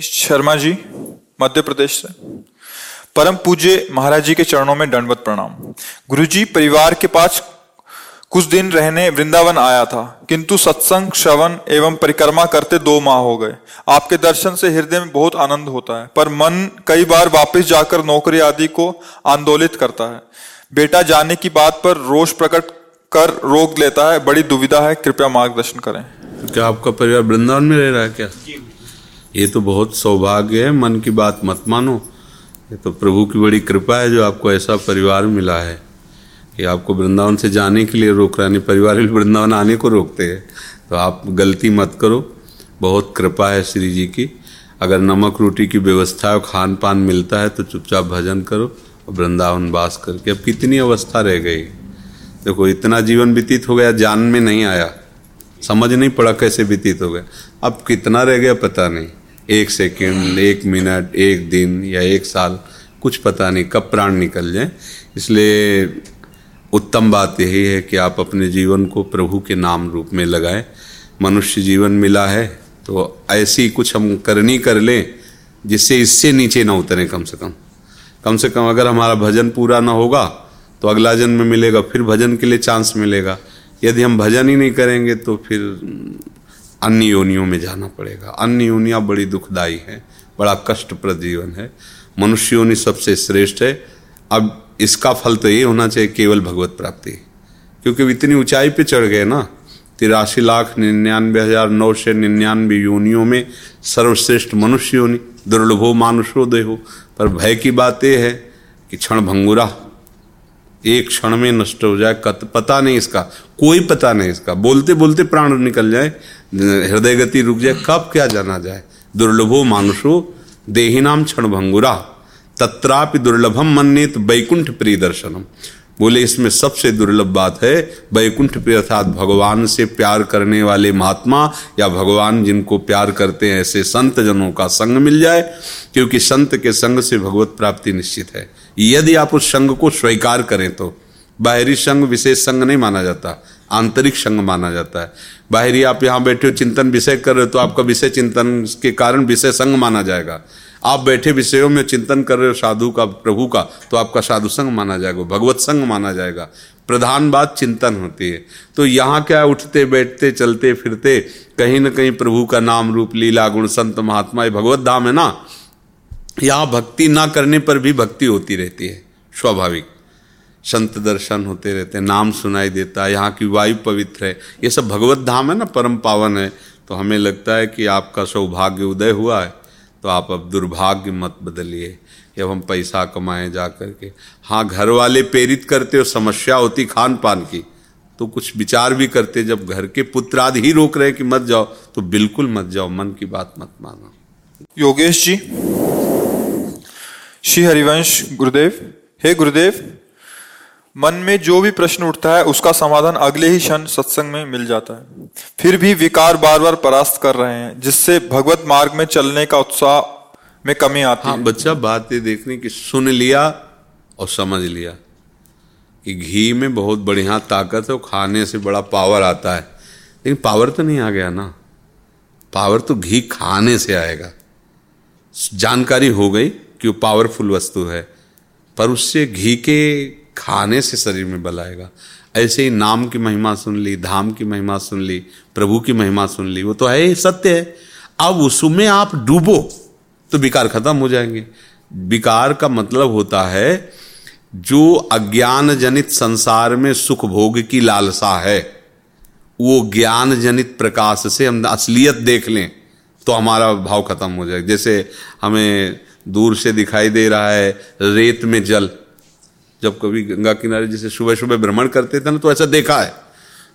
गणेश शर्मा जी मध्य प्रदेश से। परम पूज्य महाराज जी के चरणों में दंडवत प्रणाम। गुरुजी परिवार के पास कुछ दिन रहने वृंदावन आया था किंतु सत्संग श्रवण एवं परिक्रमा करते दो माह हो गए। आपके दर्शन से हृदय में बहुत आनंद होता है पर मन कई बार वापस जाकर नौकरी आदि को आंदोलित करता है। बेटा जाने की बात पर रोष प्रकट कर रोक लेता है बड़ी दुविधा है कृपया मार्गदर्शन करें। क्या आपका परिवार वृंदावन में रह रहा है क्या? ये तो बहुत सौभाग्य है, मन की बात मत मानो। ये तो प्रभु की बड़ी कृपा है जो आपको ऐसा परिवार मिला है। कि आपको वृंदावन से जाने के लिए रोक रहा नहीं परिवार भी वृंदावन आने को रोकते हैं। तो आप गलती मत करो। बहुत कृपा है श्री जी की। अगर नमक रोटी की व्यवस्था और खान पान मिलता है तो चुपचाप भजन करो और वृंदावन वास करके। अब कितनी अवस्था रह गई। देखो, इतना जीवन व्यतीत हो गया, जान में नहीं आया। समझ नहीं पड़ा कैसे व्यतीत हो गया। अब कितना रह गया पता नहीं। एक सेकेंड, एक मिनट, एक दिन या एक साल, कुछ पता नहीं कब प्राण निकल जाए। इसलिए उत्तम बात यही है कि आप अपने जीवन को प्रभु के नाम रूप में लगाएँ। मनुष्य जीवन मिला है तो ऐसी कुछ हम करनी कर लें, जिससे इससे नीचे ना उतरें कम से कम। कम से कम अगर हमारा भजन पूरा ना होगा तो अगला जन्म मिलेगा, फिर भजन के लिए चांस मिलेगा। यदि हम भजन ही नहीं करेंगे तो फिर अन्य योनियों में जाना पड़ेगा। अन्य योनियाँ बड़ी दुखदाई है, बड़ा कष्टप्रद जीवन है। मनुष्य योनि सबसे श्रेष्ठ है। अब इसका फल तो ये होना चाहिए, केवल भगवत प्राप्ति। क्योंकि इतनी ऊंचाई पे चढ़ गए ना, तिरासी लाख निन्यानवे हज़ार नौ सौ निन्यानवे योनियों में सर्वश्रेष्ठ मनुष्य योनि, दुर्लभो मानुषो देहो। पर भय की बात यह है कि क्षण भंगुरा एक क्षण में नष्ट हो जाए, कत पता नहीं इसका, कोई पता नहीं इसका। बोलते बोलते प्राण निकल जाए हृदय गति रुक जाए, कब क्या जाना जाए? दुर्लभो मानुषो, देहिनाम क्षण भंगुरा तत्रापि दुर्लभम मन्नेत वैकुंठ प्रिय दर्शनम बोले, इसमें सबसे दुर्लभ बात है वैकुंठ पे अर्थात भगवान से प्यार करने वाले महात्मा या भगवान जिनको प्यार करते हैं, ऐसे संत जनों का संग मिल जाए, क्योंकि संत के संग से भगवत प्राप्ति निश्चित है। यदि आप उस संग को स्वीकार करें तो बाहरी संग विशेष संग नहीं माना जाता, आंतरिक संग माना जाता है। बाहरी आप यहाँ बैठे हो, चिंतन विषय कर रहे हो तो आपका विषय चिंतन के कारण विषय संग माना जाएगा। आप बैठे विषयों में चिंतन कर रहे हो साधु का, प्रभु का तो आपका साधु संग माना जाएगा, भगवत संग माना जाएगा। प्रधान बात चिंतन होती है। तो यहाँ क्या उठते, बैठते, चलते, फिरते, कहीं ना कहीं प्रभु का नाम रूप, लीला, गुण, संत, महात्मा, ये भगवत धाम है ना? यहाँ भक्ति ना करने पर भी भक्ति होती रहती है, स्वाभाविक। संत दर्शन होते रहते हैं, नाम सुनाई देता है, यहाँ की वायु पवित्र है। ये सब भगवत धाम है ना, परम पावन है। तो हमें लगता है कि आपका सौभाग्य उदय हुआ है। तो आप अब दुर्भाग्य मत बदलिए कि हम पैसा कमाएँ जा कर के। हाँ घर वाले प्रेरित करते हो, समस्या होती खान पान की तो कुछ विचार भी करते, जब घर के पुत्र आदि ही रोक रहे कि मत जाओ तो बिल्कुल मत जाओ, मन की बात मत मानो। योगेश जी, श्री हरिवंश गुरुदेव, हे गुरुदेव मन में जो भी प्रश्न उठता है उसका समाधान अगले ही क्षण सत्संग में मिल जाता है। फिर भी विकार बार बार परास्त कर रहे हैं जिससे भगवत मार्ग में चलने का उत्साह में कमी आती हाँ है। बच्चा बात ये देखने की सुन लिया और समझ लिया कि घी में बहुत बढ़िया ताकत है और खाने से बड़ा पावर आता है। लेकिन पावर तो नहीं आ गया ना। पावर तो घी खाने से आएगा। जानकारी हो गई कि वो पावरफुल वस्तु है पर उससे घी के खाने से शरीर में बल आएगा। ऐसे ही नाम की महिमा सुन ली, धाम की महिमा सुन ली, प्रभु की महिमा सुन ली, वो तो है ही सत्य है। अब उसमें आप डूबो तो विकार खत्म हो जाएँगे। विकार का मतलब होता है जो अज्ञान जनित संसार में सुख भोग की लालसा है, वो ज्ञान जनित प्रकाश से हम असलियत देख लें तो हमारा भाव खत्म हो जाएगा जैसे हमें दूर से दिखाई दे रहा है, रेत में जल जब कभी गंगा किनारे जैसे सुबह सुबह भ्रमण करते थे ना तो ऐसा देखा है।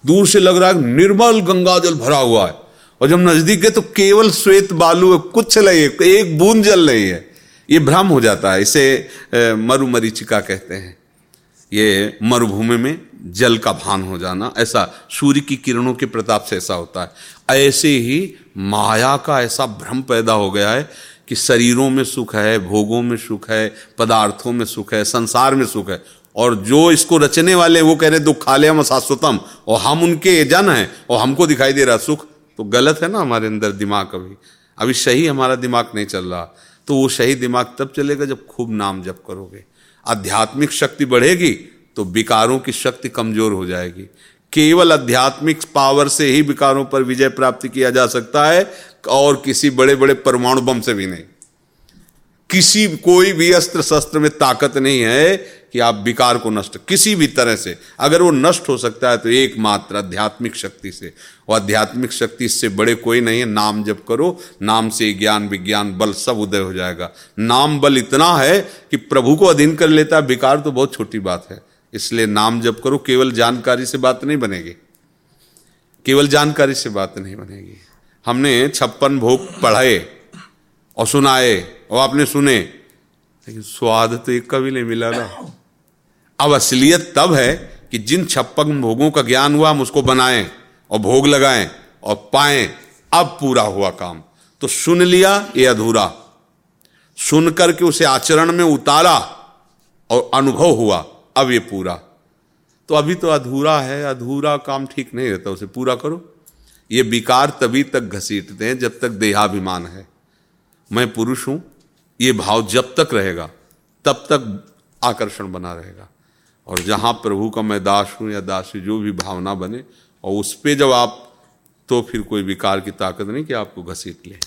दूर से लग रहा है निर्मल गंगा जल भरा हुआ है। और जब नज़दीक गए तो केवल श्वेत बालू है, कुछ नहीं है, एक बूंद जल नहीं है। ये भ्रम हो जाता है, इसे मरुमरीचिका कहते हैं। ये मरुभूमि में जल का भान हो जाना, ऐसा सूर्य की किरणों के प्रताप से ऐसा होता है। ऐसे ही माया का ऐसा भ्रम पैदा हो गया है कि शरीरों में सुख है, भोगों में सुख है, पदार्थों में सुख है, संसार में सुख है। और जो इसको रचने वाले वो कह रहे दुखालयम शाश्वतम। और हम उनके जन हैं, और हमको दिखाई दे रहा सुख। तो गलत है ना हमारे अंदर दिमाग अभी। अभी सही हमारा दिमाग नहीं चल रहा। तो वो सही दिमाग तब चलेगा जब खूब नाम जप करोगे। आध्यात्मिक शक्ति बढ़ेगी तो विकारों की शक्ति कमज़ोर हो जाएगी। केवल आध्यात्मिक पावर से ही विकारों पर विजय प्राप्त किया जा सकता है। और किसी बड़े बड़े परमाणु बम से भी नहीं। किसी कोई भी अस्त्र शस्त्र में ताकत नहीं है कि आप विकार को नष्ट, किसी भी तरह से। अगर वो नष्ट हो सकता है तो एकमात्र आध्यात्मिक शक्ति से। और आध्यात्मिक शक्ति इससे बड़े कोई नहीं है। नाम जब करो, नाम से ज्ञान, विज्ञान, बल सब उदय हो जाएगा। नाम बल इतना है कि प्रभु को अधीन कर लेता है। विकार तो बहुत छोटी बात है। इसलिए नाम जब करो, केवल जानकारी से बात नहीं बनेगी। केवल जानकारी से बात नहीं बनेगी। हमने छप्पन भोग पढ़ाए और सुनाए और आपने सुने। लेकिन स्वाद तो एक का भी नहीं मिला ना। अब असलियत तब है कि जिन छप्पन भोगों का ज्ञान हुआ, हम उसको बनाएँ और भोग लगाएँ और पाएँ। अब पूरा हुआ काम। तो सुन लिया ये अधूरा। सुन करके उसे आचरण में उतारा और अनुभव हुआ। अब ये पूरा। तो अभी तो अधूरा है, अधूरा काम ठीक नहीं रहता, उसे पूरा करो। ये विकार तभी तक घसीटते हैं जब तक देहाभिमान है। मैं पुरुष हूँ, ये भाव जब तक रहेगा, तब तक आकर्षण बना रहेगा। और जहाँ प्रभु का मैं दास हूँ या दासी, जो भी भावना बने, और उस पर जब आप तो फिर कोई विकार की ताकत नहीं कि आपको घसीट ले,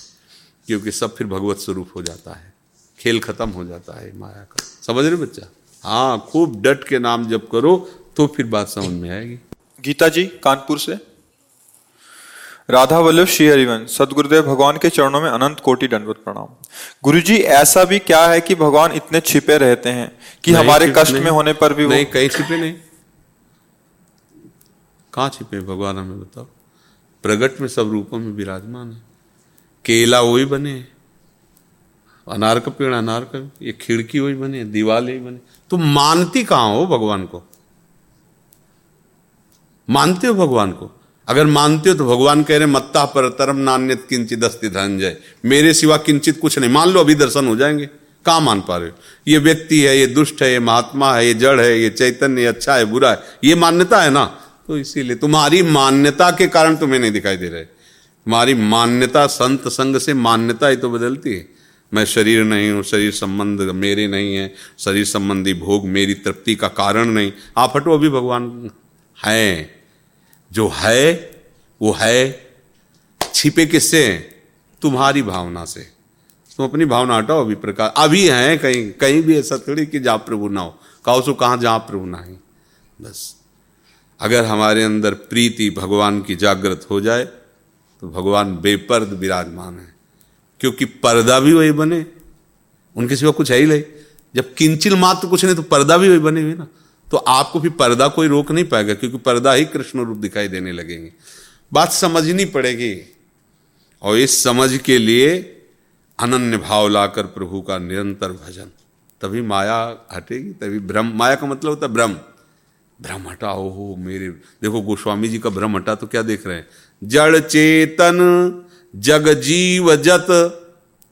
क्योंकि सब फिर भगवत स्वरूप हो जाता है। खेल खत्म हो जाता है माया का। समझ रहे बच्चा? हाँ खूब डट के नाम जब करो तो फिर बात समझ में आएगी। गीता जी, कानपुर से। राधा वल्लभ श्री हरिवन सदगुरुदेव भगवान के चरणों में अनंत कोटि दंडवत प्रणाम। गुरु जी ऐसा भी क्या है कि भगवान इतने छिपे रहते हैं कि हमारे कष्ट में होने पर भी नहीं कहीं छिपे नहीं। कहा छिपे भगवान हमें बताओ। प्रगट में सब रूपों में विराजमान है। केला वही बने अनार का पेड़ अनार का ये खिड़की वही बने दीवार ही बने तो मानती कहाँ हो भगवान को? मानते हो भगवान को? अगर मानते हो तो भगवान कह रहे मत्ता पर तरम नान्यत किंचित अस्ति धनंजय। मेरे सिवा किंचित कुछ नहीं। मान लो अभी दर्शन हो जाएँगे। कहा मान पा रहे हो? ये व्यक्ति है, ये दुष्ट है, ये महात्मा है, ये जड़ है, ये चैतन्य अच्छा है, बुरा है। ये मान्यता है ना? तो इसीलिए तुम्हारी मान्यता के कारण तुम्हें नहीं दिखाई दे रहे। तुम्हारी मान्यता संत संग से मान्यता ही तो बदलती है। मैं शरीर नहीं हूँ, शरीर संबंध मेरे नहीं है, शरीर संबंधी भोग मेरी तृप्ति का कारण नहीं। आप हटो अभी भगवान। है। जो है, वो है, छिपे किससे तुम्हारी भावना से। तुम अपनी भावना हटाओ, अभी प्रकार अभी है कहीं कहीं भी ऐसा थोड़ी कि जा प्रभु ना हो। कहो सो कहाँ जा प्रभु ना ही। बस। अगर हमारे अंदर प्रीति भगवान की जागृत हो जाए तो भगवान बेपर्द विराजमान है। क्योंकि पर्दा भी वही बने। उनके सिवा कुछ है ही नहीं। जब किंचिल मात्र कुछ नहीं तो पर्दा भी वही बने हुए ना। तो आपको भी पर्दा कोई रोक नहीं पाएगा, क्योंकि पर्दा ही कृष्ण रूप दिखाई देने लगेंगे। बात समझनी पड़ेगी। और इस समझ के लिए अनन्य भाव लाकर प्रभु का निरंतर भजन। तभी माया हटेगी, तभी भ्रम, माया का मतलब होता है भ्रम। भ्रम हटाओ, हो मेरे, देखो गोस्वामी जी का भ्रम हटा तो क्या देख रहे हैं? जड़ चेतन, जग जीव जत,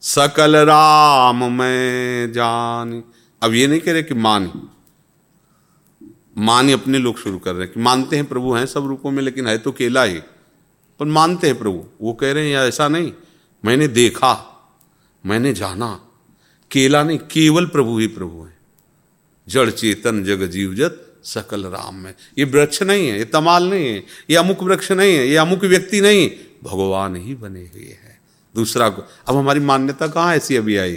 सकल राम मैं जान। अब ये नहीं कह रहे कि मान। मान अपने लोग शुरू कर रहे हैं कि मानते हैं प्रभु हैं सब रूपों में, लेकिन है तो केला ही। पर मानते हैं प्रभु। वो कह रहे हैं, या ऐसा नहीं, मैंने देखा, मैंने जाना। केला नहीं, केवल प्रभु ही प्रभु है। जड़ चेतन जग जीव जत, सकल राम में ये वृक्ष नहीं है, ये तमाल नहीं है, ये अमुक वृक्ष नहीं है, ये अमुक व्यक्ति नहीं भगवान ही बने हुए हैं। दूसरा को, अब हमारी मान्यता कहाँ ऐसी अभी आई?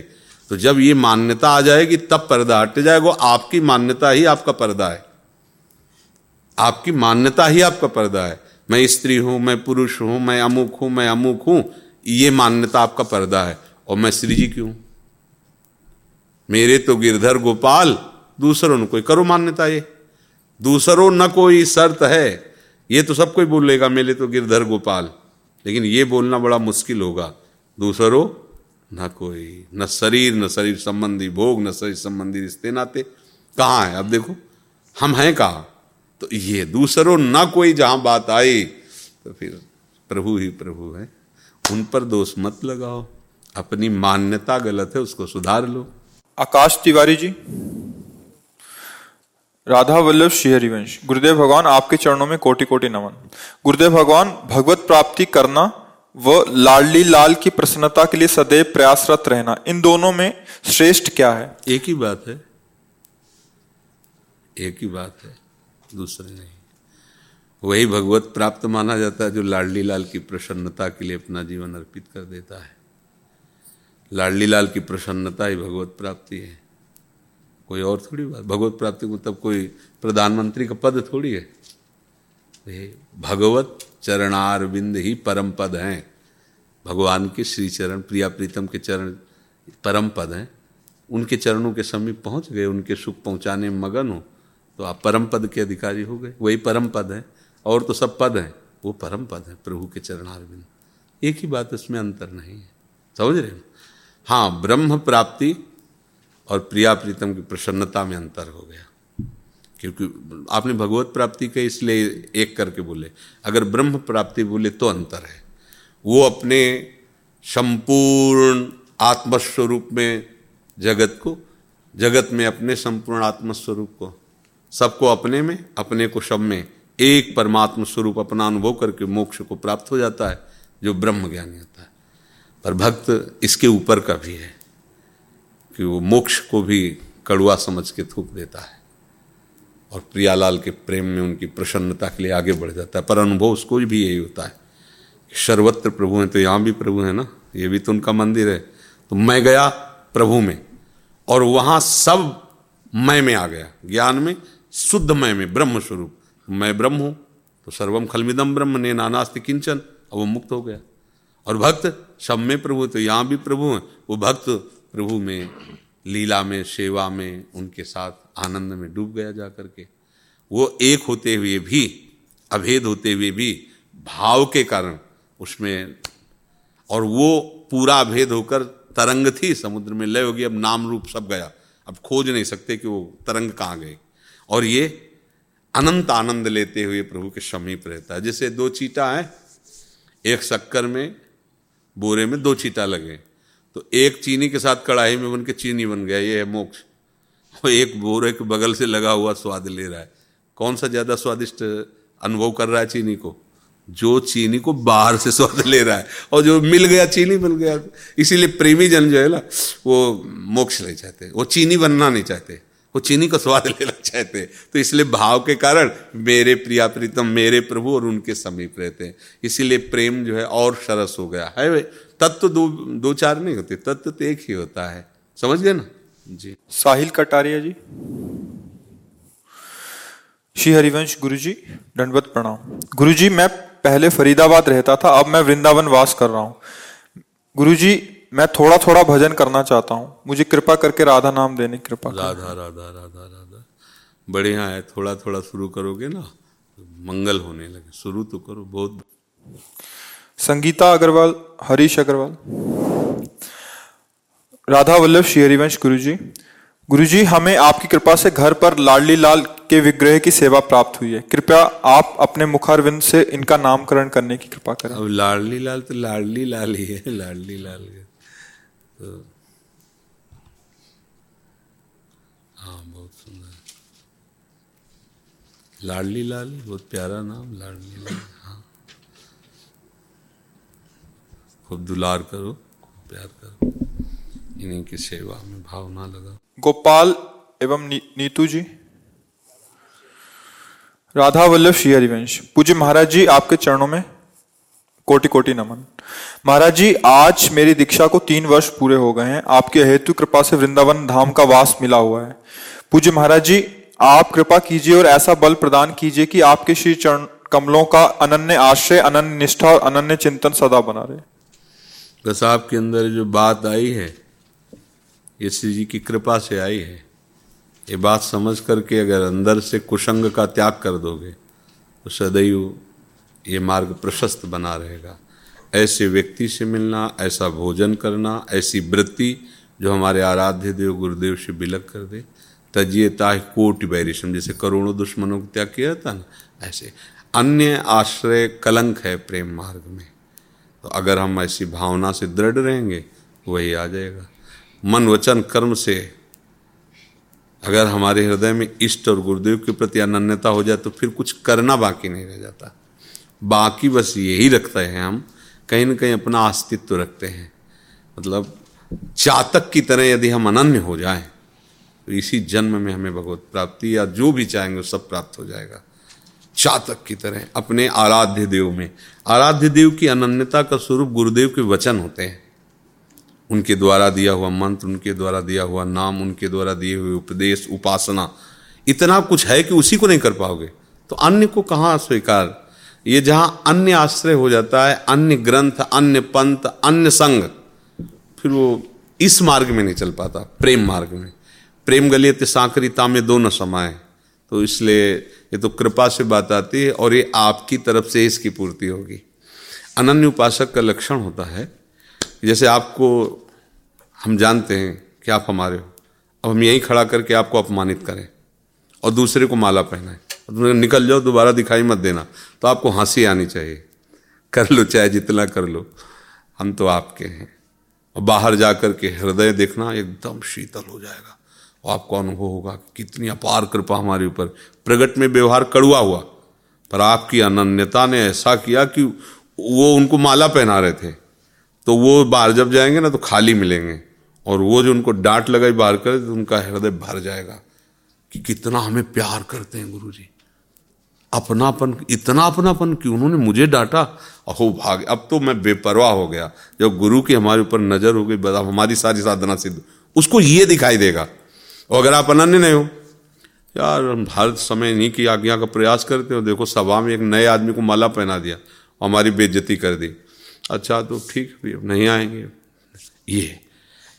तो जब ये मान्यता आ जाएगी, तब पर्दा हट जाएगा, आपकी मान्यता ही आपका पर्दा है। आपकी मान्यता ही आपका पर्दा है। मैं स्त्री हूँ, मैं पुरुष हूँ, मैं अमुक हूँ, मैं अमुक हूँ, ये मान्यता आपका पर्दा है। और मैं श्री जी क्यों? मेरे तो गिरधर गोपाल, दूसरों ने कोई करो मान्यता ये। दूसरों न कोई शर्त है। ये तो सब कोई बोलेगा मेरे तो गिरधर गोपाल। लेकिन ये बोलना बड़ा मुश्किल होगा। दूसरों, न कोई, न शरीर न शरीर संबंधी भोग, न शरीर संबंधी रिश्ते नाते। कहाँ है? अब देखो, हम हैं कहा? तो ये दूसरों न कोई जहाँ बात आई तो फिर प्रभु ही प्रभु है। उन पर दोष मत लगाओ। अपनी मान्यता गलत है उसको सुधार लो। आकाश तिवारी जी। राधा वल्लभ श्री हरिवंश गुरुदेव भगवान आपके चरणों में कोटि कोटि नमन। गुरुदेव भगवान भगवत प्राप्ति करना व लाडली लाल की प्रसन्नता के लिए सदैव प्रयासरत रहना इन दोनों में श्रेष्ठ क्या है? एक ही बात है। एक ही बात है। दूसरे नहीं। वही भगवत प्राप्त माना जाता है जो लाडली लाल की प्रसन्नता के लिए अपना जीवन अर्पित कर देता है। लाडली लाल की प्रसन्नता ही भगवत प्राप्ति है। कोई और थोड़ी बात? भगवत प्राप्ति मतलब कोई प्रधानमंत्री का पद थोड़ी है। भगवत चरणार बिंद ही परम पद हैं। भगवान के श्री चरण, प्रिया प्रीतम के चरण परम पद हैं। उनके चरणों के समीप पहुँच गए, उनके सुख पहुँचाने में मगन हो। तो आप परम पद के अधिकारी हो गए। वही परम पद है। और तो सब पद हैं। वो परम पद है, प्रभु के चरणारविंद। एक ही बात उसमें अंतर नहीं है। समझ रहे हो? हाँ ब्रह्म प्राप्ति और प्रिया प्रीतम की प्रसन्नता में अंतर हो गया। क्योंकि आपने भगवत प्राप्ति के इसलिए एक करके बोले। अगर ब्रह्म प्राप्ति बोले तो अंतर है। वो अपने संपूर्ण आत्मस्वरूप में, जगत को, जगत में अपने संपूर्ण आत्मस्वरूप को सबको अपने में, अपने को सब में। एक परमात्म स्वरूप अपना अनुभव करके मोक्ष को प्राप्त हो जाता है, जो ब्रह्म ज्ञानी होता है। पर भक्त इसके ऊपर का भी है, कि वो मोक्ष को भी कड़ुआ समझ के थूक देता है। और प्रियालाल के प्रेम में उनकी प्रसन्नता के लिए आगे बढ़ जाता है। पर अनुभव उसको भी यही होता है, कि सर्वत्र प्रभु हैं तो यहाँ भी प्रभु है ना? ये भी तो उनका मंदिर है। तो मैं गया प्रभु में, और वहाँ सब मैं में आ गया। ज्ञान में शुद्ध मैं ब्रह्म स्वरूप। मैं ब्रह्म हूँ तो सर्वम खलमिदम ब्रह्म, ने नानास्ति किंचन, अब वो मुक्त हो गया। और भक्त सब में प्रभु तो यहाँ भी प्रभु हैं। वो भक्त प्रभु में, लीला में, सेवा में, उनके साथ आनंद में डूब गया जा करके वो एक होते हुए भी, अभेद होते हुए भी, भाव के कारण उसमें, और वो पूरा अभेद होकर तरंग थी, समुद्र में लय होगी अब नाम रूप सब गया। अब खोज नहीं सकते कि वो तरंग कहाँ गए और ये अनंत आनंद लेते हुए प्रभु के समीप रहता है। जैसे दो चीटा है, एक शक्कर में, बोरे में दो चीटा लगे। तो एक चीनी के साथ कढ़ाई में बन के चीनी बन गया, ये है मोक्ष। और एक बोरे के बगल से लगा हुआ स्वाद ले रहा है। कौन सा ज़्यादा स्वादिष्ट अनुभव कर रहा है चीनी को? जो चीनी को बाहर से स्वाद ले रहा है। और जो मिल गया, चीनी बन गया। इसीलिए प्रेमी जन जो है ना, वो मोक्ष ले चाहते वो चीनी बनना नहीं चाहते। वो चीनी का स्वाद लेना चाहते हैं। तो इसलिए भाव के कारण मेरे प्रिया प्रीतम, मेरे प्रभु और उनके समीप रहते हैं। इसीलिए प्रेम जो है और सरस हो गया। है तत्व तो दो दो चार नहीं होते, तत्व तो एक ही होता है। समझ गए ना? जी। साहिल कटारिया जी। श्री हरिवंश गुरु जी दंडवत प्रणाम। गुरु जी मैं पहले फरीदाबाद रहता था, अब मैं वृंदावन वास कर रहा हूँ। गुरु जी मैं थोड़ा थोड़ा भजन करना चाहता हूँ। मुझे कृपा करके राधा नाम देने कृपा राधा राधा राधा राधा। बढ़िया है थोड़ा थोड़ा शुरू करोगे ना तो मंगल होने लगे। शुरू तो करो बहुत संगीता अग्रवाल हरीश अग्रवाल। राधा वल्लभ श्री हरिवंश गुरु जी गुरु जी हमें आपकी कृपा से घर पर लाडली लाल के विग्रह की सेवा प्राप्त हुई है। कृपया आप अपने मुखारविंद से इनका नामकरण करने की कृपा करें। अब लाडली लाल तो लाडली लाल ही है लाडली लाल के हाँ बहुत सुंदर। लाडली लाल बहुत प्यारा नाम लाडली लाल हाँ। खूब दुलार करो खूब प्यार करो। इन्हीं की सेवा में भावना लगा गोपाल एवं नी, नीतू जी। राधा वल्लभ श्री हरिवंश। पूज्य महाराज जी आपके चरणों में कोटि कोटि नमन। महाराज जी, आज मेरी दीक्षा को तीन वर्ष पूरे हो गए हैं। आपके हेतु कृपा से वृंदावन धाम का वास मिला हुआ है। पूज्य महाराज जी, आप कृपा कीजिए और ऐसा बल प्रदान कीजिए कि आपके श्री चरण कमलों का अनन्य आश्रय, अनन्य निष्ठा और अनन्य चिंतन सदा बना रहे। बस आपके अंदर जो बात आई है, ये श्री जी की कृपा से आई है। ये बात समझ करके अगर अंदर से कुशंग का त्याग कर दोगे तो सदैव ये मार्ग प्रशस्त बना रहेगा। ऐसे व्यक्ति से मिलना, ऐसा भोजन करना, ऐसी वृत्ति जो हमारे आराध्य देव, गुरुदेव से बिलक कर दे। तजिए ताह कोटि बैरिशम जैसे करोड़ों दुश्मनों को त्याग किया था ना, ऐसे। अन्य आश्रय कलंक है प्रेम मार्ग में। तो अगर हम ऐसी भावना से दृढ़ रहेंगे वही आ जाएगा। मन वचन कर्म से अगर हमारे हृदय में इष्ट और गुरुदेव के प्रति अनन्यता हो जाए तो फिर कुछ करना बाकी नहीं रह जाता। बाकी बस यही रखते हैं हम। कहीं ना कहीं अपना अस्तित्व रखते हैं। मतलब चातक की तरह यदि हम अनन्य हो जाएँ तो इसी जन्म में हमें भगवत प्राप्ति या जो भी चाहेंगे सब प्राप्त हो जाएगा। चातक की तरह, अपने आराध्य देव में। आराध्य देव की अनन्यता का स्वरूप गुरुदेव के वचन होते हैं। उनके द्वारा दिया हुआ मंत्र, उनके द्वारा दिया हुआ नाम, उनके द्वारा दिए हुए उपदेश, उपासना, इतना कुछ है कि उसी को नहीं कर पाओगे। तो अन्य को कहाँ स्वीकार ये जहाँ अन्य आश्रय हो जाता है, अन्य ग्रंथ, अन्य पंथ, अन्य संग फिर वो इस मार्ग में नहीं चल पाता, प्रेम मार्ग में। प्रेम गलियत सांकरिता में दो न समाए। तो इसलिए ये तो कृपा से बात आती है और ये आपकी तरफ़ से इसकी पूर्ति होगी। अनन्य उपासक का लक्षण होता है, जैसे आपको, हम जानते हैं कि आप हमारे हो। अब हम यहीं खड़ा करके आपको अपमानित करें और दूसरे को माला पहनाएँ। और निकल जाओ, दोबारा दिखाई मत देना। तो आपको हँसी आनी चाहिए। कर लो, चाहे जितना कर लो। हम तो आपके हैं। और बाहर जा कर के हृदय देखना एकदम शीतल हो जाएगा। और आपको अनुभव होगा कि कितनी अपार कृपा हमारे ऊपर। प्रगट में व्यवहार कड़ुआ हुआ। पर आपकी अनन्यता ने ऐसा किया कि वो उनको माला पहना रहे थे। तो वो बाहर जब जाएँगे ना तो खाली मिलेंगे। और वो जो उनको डांट लगाई बाहर करे तो उनका हृदय भर जाएगा कि कितना हमें प्यार करते हैं गुरु जी अपनापन, इतना अपनापन कि उन्होंने मुझे डांटा, अहो भाग, अब तो मैं बेपरवाह हो गया। जब गुरु की हमारे ऊपर नज़र हो गई, बता, हमारी सारी साधना सिद्ध उसको ये दिखाई देगा और अगर आप अनन्य नहीं हो, यार हम हर समय नहीं की आज्ञा का प्रयास करते हो, देखो सभा में एक नए आदमी को माला पहना दिया हमारी बेइज्जती कर दी। अच्छा तो ठीक अब नहीं आएँगे। ये,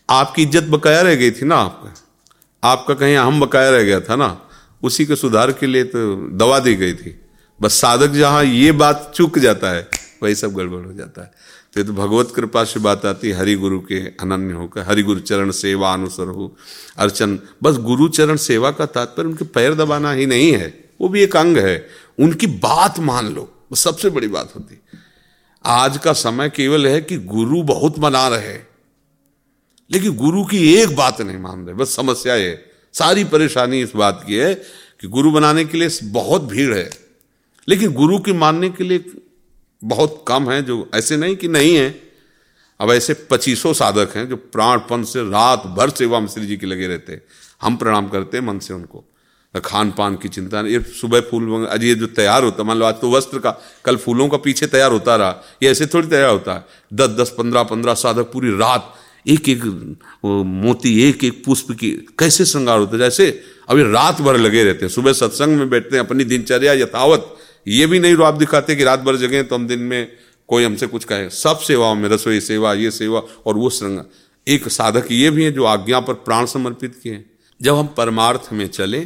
आपकी इज़्ज़त बकाया रह गई थी ना आपका? आपका कहीं हम बकाया रह गया था ना? उसी के सुधार के लिए तो दवा दी गई थी। बस साधक जहाँ ये बात चूक जाता है वही सब गड़बड़ हो जाता है। तो, तो भगवत कृपा से बात आती है हरि गुरु के अनन्य होकर। हरि गुरु चरण सेवा अनुसर हो अर्चन। बस गुरु चरण सेवा का तात्पर्य उनके पैर दबाना ही नहीं है। वो भी एक अंग है। उनकी बात मान लो वो सबसे बड़ी बात होती आज का समय केवल है कि गुरु बहुत मना रहे लेकिन गुरु की एक बात नहीं मान रहे बस समस्या ये सारी परेशानी इस बात की है कि गुरु बनाने के लिए बहुत भीड़ है। लेकिन गुरु की मानने के लिए बहुत कम है, जो ऐसे नहीं कि नहीं है। अब ऐसे पच्चीसों साधक हैं जो प्राणपन से रात भर सेवा में श्री जी के लगे रहते हैं। हम प्रणाम करते हैं मन से उनको। खान पान की चिंता नहीं। ये सुबह फूल आज ये जो तैयार होता मान लो आज तो वस्त्र का कल फूलों का पीछे तैयार होता रहा। ये ऐसे थोड़ी तैयार होता है। दस दस, पंद्रह पंद्रह साधक पूरी रात एक एक मोती एक एक पुष्प की कैसे श्रृंगार होता है? जैसे अभी रात भर लगे रहते हैं। सुबह सत्संग में बैठते हैं, अपनी दिनचर्या यथावत। ये भी नहीं आप दिखाते कि रात भर जगह तो हम दिन में कोई हमसे कुछ कहे। सब सेवाओं में रसोई सेवा, ये सेवा और वो श्रृंगार। एक साधक ये भी है जो आज्ञा पर प्राण समर्पित किए जब हम परमार्थ में चले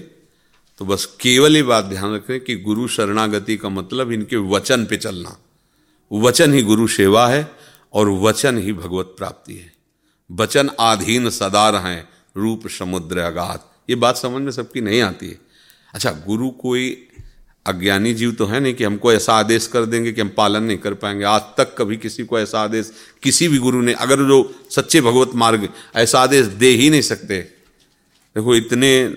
तो बस केवल ये बात ध्यान रखें कि गुरु शरणागति का मतलब इनके वचन पे चलना। वचन ही गुरु सेवा है और वचन ही भगवत प्राप्ति है। वचन आधीन सदार हैं, रूप समुद्र अगाध। ये बात समझ में सबकी नहीं आती है। अच्छा गुरु कोई अज्ञानी जीव तो है नहीं कि हमको ऐसा आदेश कर देंगे कि हम पालन नहीं कर पाएँगे। आज तक कभी किसी को ऐसा आदेश, किसी भी गुरु ने, अगर जो सच्चे भगवत मार्ग, ऐसा आदेश दे ही नहीं सकते। देखो, इतने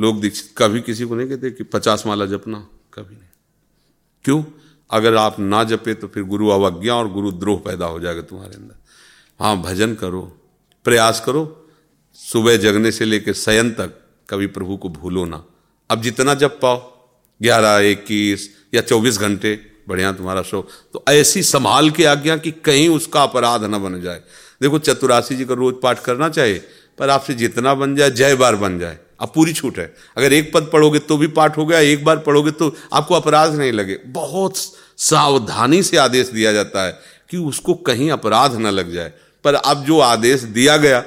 लोग दीक्षित, कभी किसी को नहीं कहते कि पचास माला जपना, कभी नहीं। क्यों? अगर आप ना जपे तो फिर गुरु अवज्ञा और गुरु द्रोह पैदा हो जाएगा तुम्हारे अंदर। हाँ भजन करो, प्रयास करो, सुबह जगने से लेकर शयन तक कभी प्रभु को भूलो ना। अब जितना जप पाओ, ग्यारह, इक्कीस या चौबीस घंटे, बढ़िया तुम्हारा शो। तो ऐसी संभाल के आज्ञा कि कहीं उसका अपराध न बन जाए। देखो चतुराशी जी का रोज पाठ करना चाहिए पर आपसे जितना बन जाए, जय बार बन जाए। अब पूरी छूट है। अगर एक पद पढ़ोगे तो भी पाठ हो गया, एक बार पढ़ोगे तो आपको अपराध नहीं लगे। बहुत सावधानी से आदेश दिया जाता है कि उसको कहीं अपराध न लग जाए। पर अब जो आदेश दिया गया,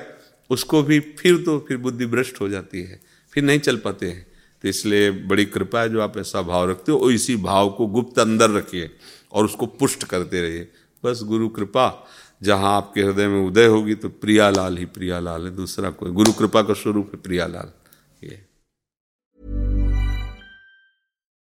उसको भी फिर तो फिर बुद्धि भ्रष्ट हो जाती है, फिर नहीं चल पाते हैं। तो इसलिए बड़ी कृपा है जो आप ऐसा भाव रखते हो, और इसी भाव को गुप्त अंदर रखिए और उसको पुष्ट करते रहिए। बस गुरु कृपा, जहाँ आपके हृदय में उदय होगी तो प्रियालाल ही प्रियालाल है, दूसरा कोई। गुरु कृपा का स्वरूप है प्रियालाल। ये।